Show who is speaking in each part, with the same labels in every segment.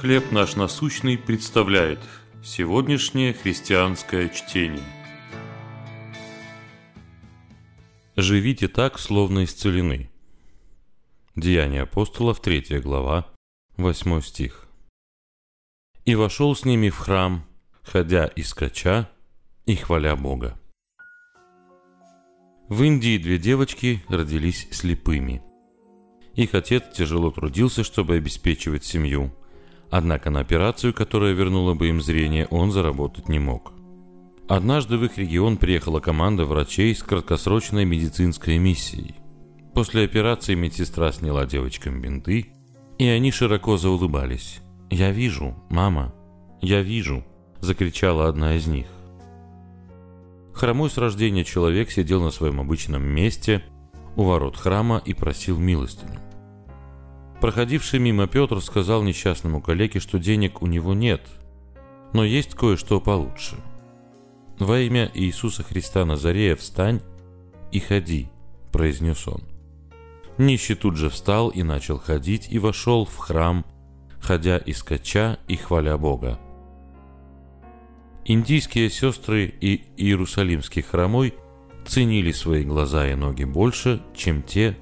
Speaker 1: «Хлеб наш насущный» представляет сегодняшнее христианское чтение. Живите так, словно исцелены. Деяния апостолов, 3 глава, 8 стих. «И вошел с ними в храм, ходя и скача, и хваля Бога». В Индии две девочки родились слепыми. Их отец тяжело трудился, чтобы обеспечивать семью – Однако на операцию, которая вернула бы им зрение, он заработать не мог. Однажды в их регион приехала команда врачей с краткосрочной медицинской миссией. После операции медсестра сняла девочкам бинты, и они широко заулыбались. «Я вижу, мама, я вижу!» – закричала одна из них. Хромой с рождения человек сидел на своем обычном месте у ворот храма и просил милостыню. Проходивший мимо Петр сказал несчастному коллеге, что денег у него нет, но есть кое-что получше. «Во имя Иисуса Христа Назарея встань и ходи», – произнес он. Нищий тут же встал и начал ходить, и вошел в храм, ходя и скача и хваля Бога. Индийские сестры и иерусалимский хромой ценили свои глаза и ноги больше, чем те,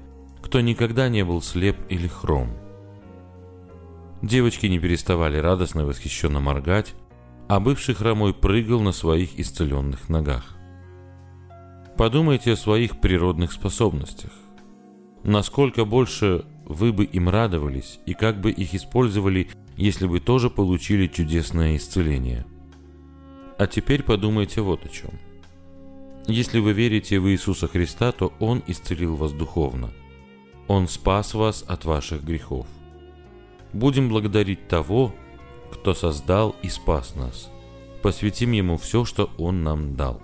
Speaker 1: кто никогда не был слеп или хром. Девочки не переставали радостно и восхищенно моргать, а бывший хромой прыгал на своих исцеленных ногах. Подумайте о своих природных способностях. Насколько больше вы бы им радовались и как бы их использовали, если бы тоже получили чудесное исцеление. А теперь подумайте вот о чем. Если вы верите в Иисуса Христа, то Он исцелил вас духовно – он спас вас от ваших грехов. Будем благодарить того, кто создал и спас нас. Посвятим Ему все, что Он нам дал.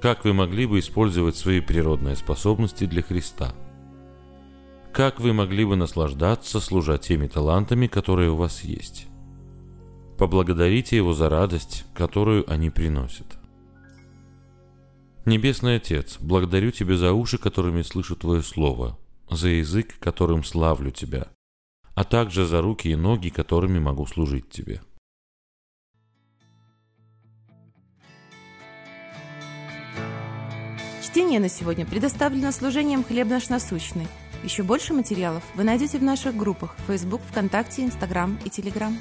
Speaker 1: Как вы могли бы использовать свои природные способности для Христа? Как вы могли бы наслаждаться, служа теми талантами, которые у вас есть? Поблагодарите Его за радость, которую они приносят. Небесный Отец, благодарю Тебя за уши, которыми слышу Твое Слово, за язык, которым славлю Тебя, а также за руки и ноги, которыми могу служить Тебе.
Speaker 2: Чтение на сегодня предоставлено служением «Хлеб наш насущный». Еще больше материалов вы найдете в наших группах Facebook, ВКонтакте, Инстаграм и Телеграм.